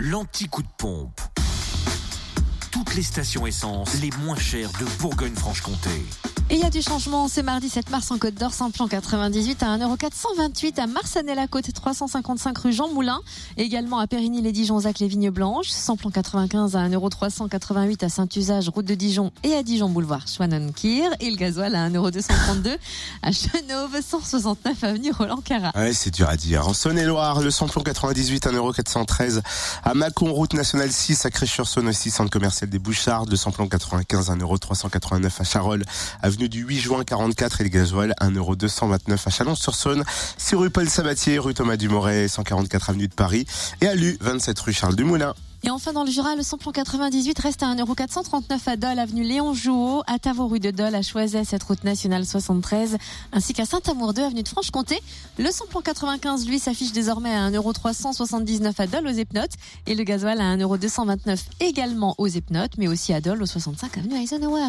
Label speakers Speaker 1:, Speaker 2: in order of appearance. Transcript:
Speaker 1: l'anti-coup de pompe. Toutes les stations essence les moins chères de Bourgogne-Franche-Comté.
Speaker 2: Et il y a du changement, c'est mardi 7 mars en Côte d'Or, plan 98 à 1,428€ à Marsanel-la-Côte, 355 rue Jean Moulin. Également à Périgny-les-Dijon, les Vignes Blanches, plan 95 à 1,388€ à Saint-Usage, route de Dijon et à Dijon boulevard Schwannenkir. Et le gasoil à 1,232€ à Chenauve, 169 avenue Roland Cara.
Speaker 3: Ouais, c'est dur à dire. En Saône-et-Loire, le samplon 98 1,413€ à Mâcon, route nationale 6 à Crèche-sur-Saône aussi, centre commercial des Bouchards, le samplon 95 1,389€ à Charolles, avenue du 8 juin 44 et le gasoil 1,229€ à Chalon-sur-Saône, 6 rue Paul Sabatier, rue Thomas Dumoret, 144 avenue de Paris et à Lu, 27 rue Charles Dumoulin.
Speaker 2: Et enfin, dans le Jura, le samplon 98 reste à 1,439€ à Dole, avenue Léon Jouot, à Tavaux, rue de Dole, à Choiset, cette route nationale 73, ainsi qu'à Saint-Amour 2, avenue de Franche-Comté. Le samplon 95, lui, s'affiche désormais à 1,379€ à Dole, aux Epnotes, et le gasoil à 1,229€ également aux Epnotes, mais aussi à Dole, au 65 avenue Eisenhower.